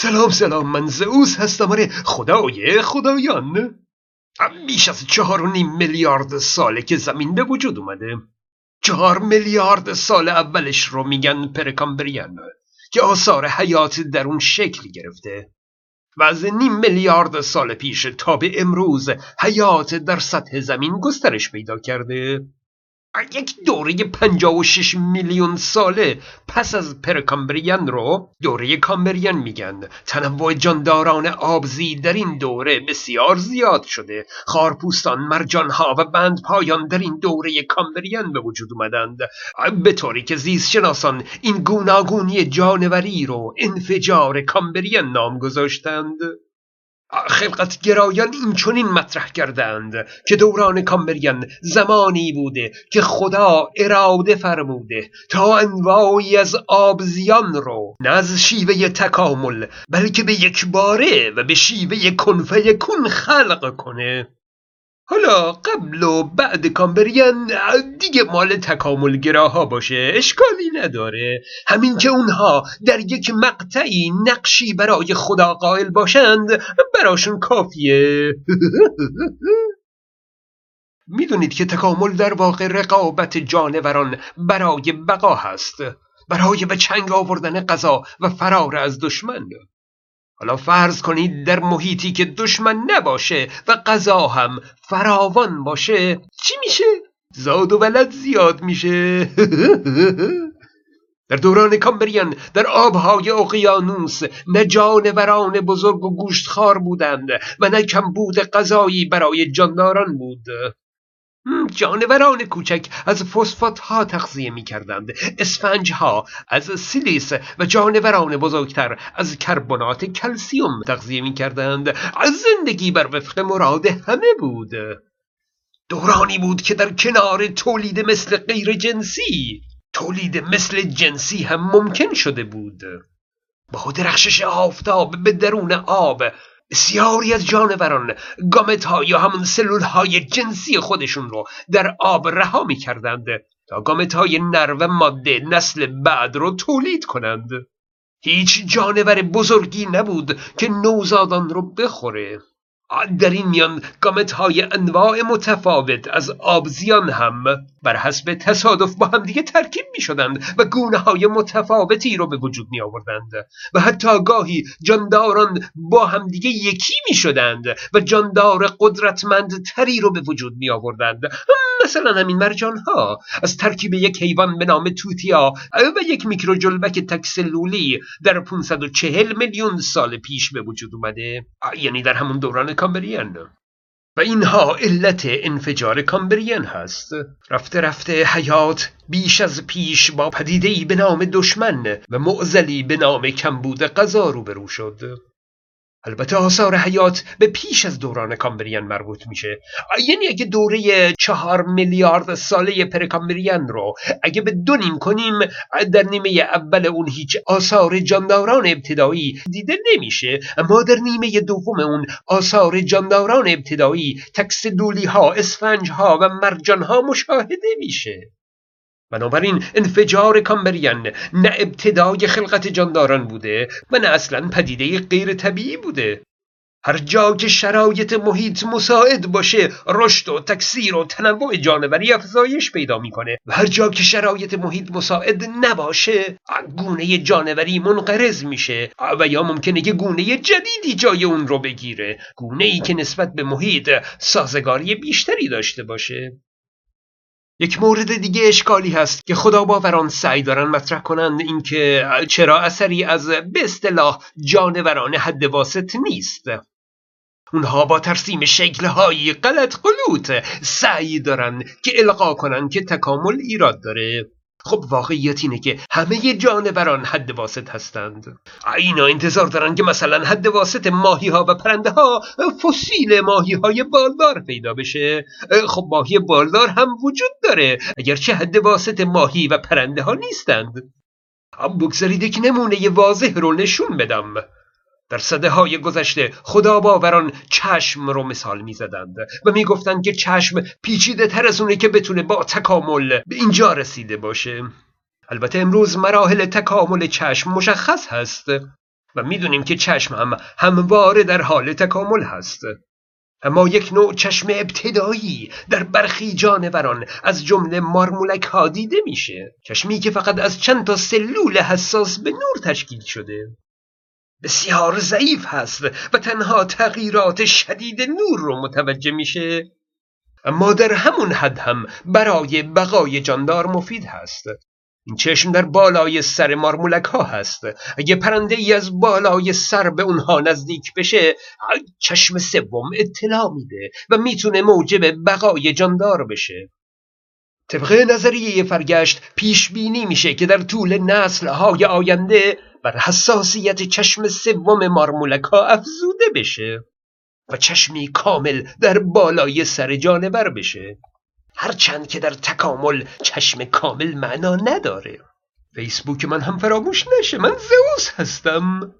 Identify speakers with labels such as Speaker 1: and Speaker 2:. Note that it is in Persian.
Speaker 1: سلام سلام من زئوس هستم. آره خدای خدایان. بیش از چهار و نیم میلیارد ساله که زمین به وجود اومده. چهار میلیارد سال اولش رو میگن پرکامبریان که آثار حیات در اون شکل گرفته. و از نیم میلیارد سال پیش تا به امروز حیات در سطح زمین گسترش پیدا کرده. یک دوره 56 میلیون ساله پس از پرکامبریان رو دوره کامبریان میگن. تنوع جانداران آبزی در این دوره بسیار زیاد شده. خارپوستان مرجانها و بند پایان در این دوره کامبریان به وجود اومدند. به طوری که زیست شناسان این گوناگونی جانوری رو انفجار کامبریان نام گذاشتند. خلقت گرایان این چنین مطرح کردند که دوران کامبریان زمانی بوده که خدا اراده فرموده تا انواعی از آبزیان رو نه از شیوه تکامل بلکه به یک باره و به شیوه کنفه کن خلق کنه. حالا قبل و بعد کامبریان دیگه مال تکاملگراها باشه اشکالی نداره. همین که اونها در یک مقطعی نقشی برای خدا قائل باشند براشون کافیه. می‌دونید که تکامل در واقع رقابت جانوران برای بقا هست. برای به چنگ آوردن غذا و فرار از دشمن. حالا فرض کنید در محیطی که دشمن نباشه و غذا هم فراوان باشه چی میشه؟ زاد و ولد زیاد میشه در دوران کامبریان در آبهای اقیانوس نه جانوران بزرگ و گوشتخوار بودند و نه کمبود غذایی برای جانداران بود جانوران کوچک از فسفات ها تغذیه می کردند اسفنج ها از سیلیس و جانوران بزرگتر از کربنات کلسیوم تغذیه می کردند از زندگی بر وفق مراد همه بود. دورانی بود که در کنار تولید مثل غیر جنسی تولید مثل جنسی هم ممکن شده بود. با درخشش آفتاب به درون آب بسیاری از جانوران گامت ها یا همون سلول های جنسی خودشون رو در آب رها می کردند تا گامت های نر و ماده نسل بعد رو تولید کنند. هیچ جانور بزرگی نبود که نوزادان رو بخوره. در این میان گامت های انواع متفاوت از آبزیان هم بر حسب تصادف با همدیگه ترکیب می شدند و گونه های متفاوتی رو به وجود می آوردند و حتی گاهی جانداران با همدیگه یکی می شدند و جاندار قدرتمند تری رو به وجود می آوردند مثلا همین مرجان ها از ترکیب یک حیوان به نام توتیا و یک میکروجلبک تکسلولی در 540 میلیون سال پیش به وجود اومده. یعنی در همون دوران کامبریان. و اینها علت انفجار کامبریان هست. رفته رفته حیات بیش از پیش با پدیدهی به نام دشمن و معزلی به نام کمبود غذا روبرو شد. البته آثار حیات به پیش از دوران کامبریان مربوط میشه. یعنی اگه دوره چهار میلیارد ساله پرکامبریان رو اگه به دو نیم کنیم در نیمه اول اون هیچ آثار جانداران ابتدایی دیده نمیشه. اما در نیمه دوم اون آثار جانداران ابتدایی تکسدولی ها اسفنج ها و مرجان ها مشاهده میشه. بنابراین انفجار کامبریان نه ابتدای خلقت جانداران بوده و نه اصلا پدیده غیر طبیعی بوده. هر جا که شرایط محیط مساعد باشه رشد و تکثیر و تنوع جانوری افزایش پیدا می‌کنه و هر جا که شرایط محیط مساعد نباشه گونه جانوری منقرض میشه و یا ممکنه که گونه جدیدی جای اون رو بگیره گونه ای که نسبت به محیط سازگاری بیشتری داشته باشه. یک مورد دیگه اشکالی هست که خدا باوران سعی دارن مطرح کنند اینکه چرا اثری از به اصطلاح جانوران حد واسط نیست. اونها با ترسیم شکلهایی غلط قلوت سعی دارن که القا کنن که تکامل ایراد داره. خب واقعیت اینه که همه جانوران حد واسط هستند. اینا انتظار دارن که مثلا حد واسط ماهی ها و پرنده ها فسیل ماهی های بالدار پیدا بشه. خب ماهی بالدار هم وجود داره اگرچه حد واسط ماهی و پرنده ها نیستند بگذارید یک نمونه واضح رو نشون بدم. در صده های گذشته خدا باوران چشم رو مثال می زدند و می گفتند که چشم پیچیده تر از اونه که بتونه با تکامل به اینجا رسیده باشه. البته امروز مراحل تکامل چشم مشخص هست و می‌دونیم که چشم هم همواره در حال تکامل هست. اما یک نوع چشم ابتدایی در برخی جانوران از جمله مارمولک ها دیده میشه. چشمی که فقط از چند تا سلول حساس به نور تشکیل شده. بسیار ضعیف هست و تنها تغییرات شدید نور رو متوجه میشه. اما در همون حد هم برای بقای جاندار مفید هست. این چشم در بالای سر مارمولک ها هست. اگه پرنده ای از بالای سر به اونها نزدیک بشه چشم سوم اطلاع میده و می‌تونه موجب بقای جاندار بشه. طبق نظریه فرگشت پیش بینی میشه که در طول نسل های آینده بر حساسیت چشم سوم مارمولک ها افزوده بشه و چشمی کامل در بالای سر جانور بشه. هرچند که در تکامل چشم کامل معنا نداره. فیسبوک من هم فراموش نشه. من زئوس هستم.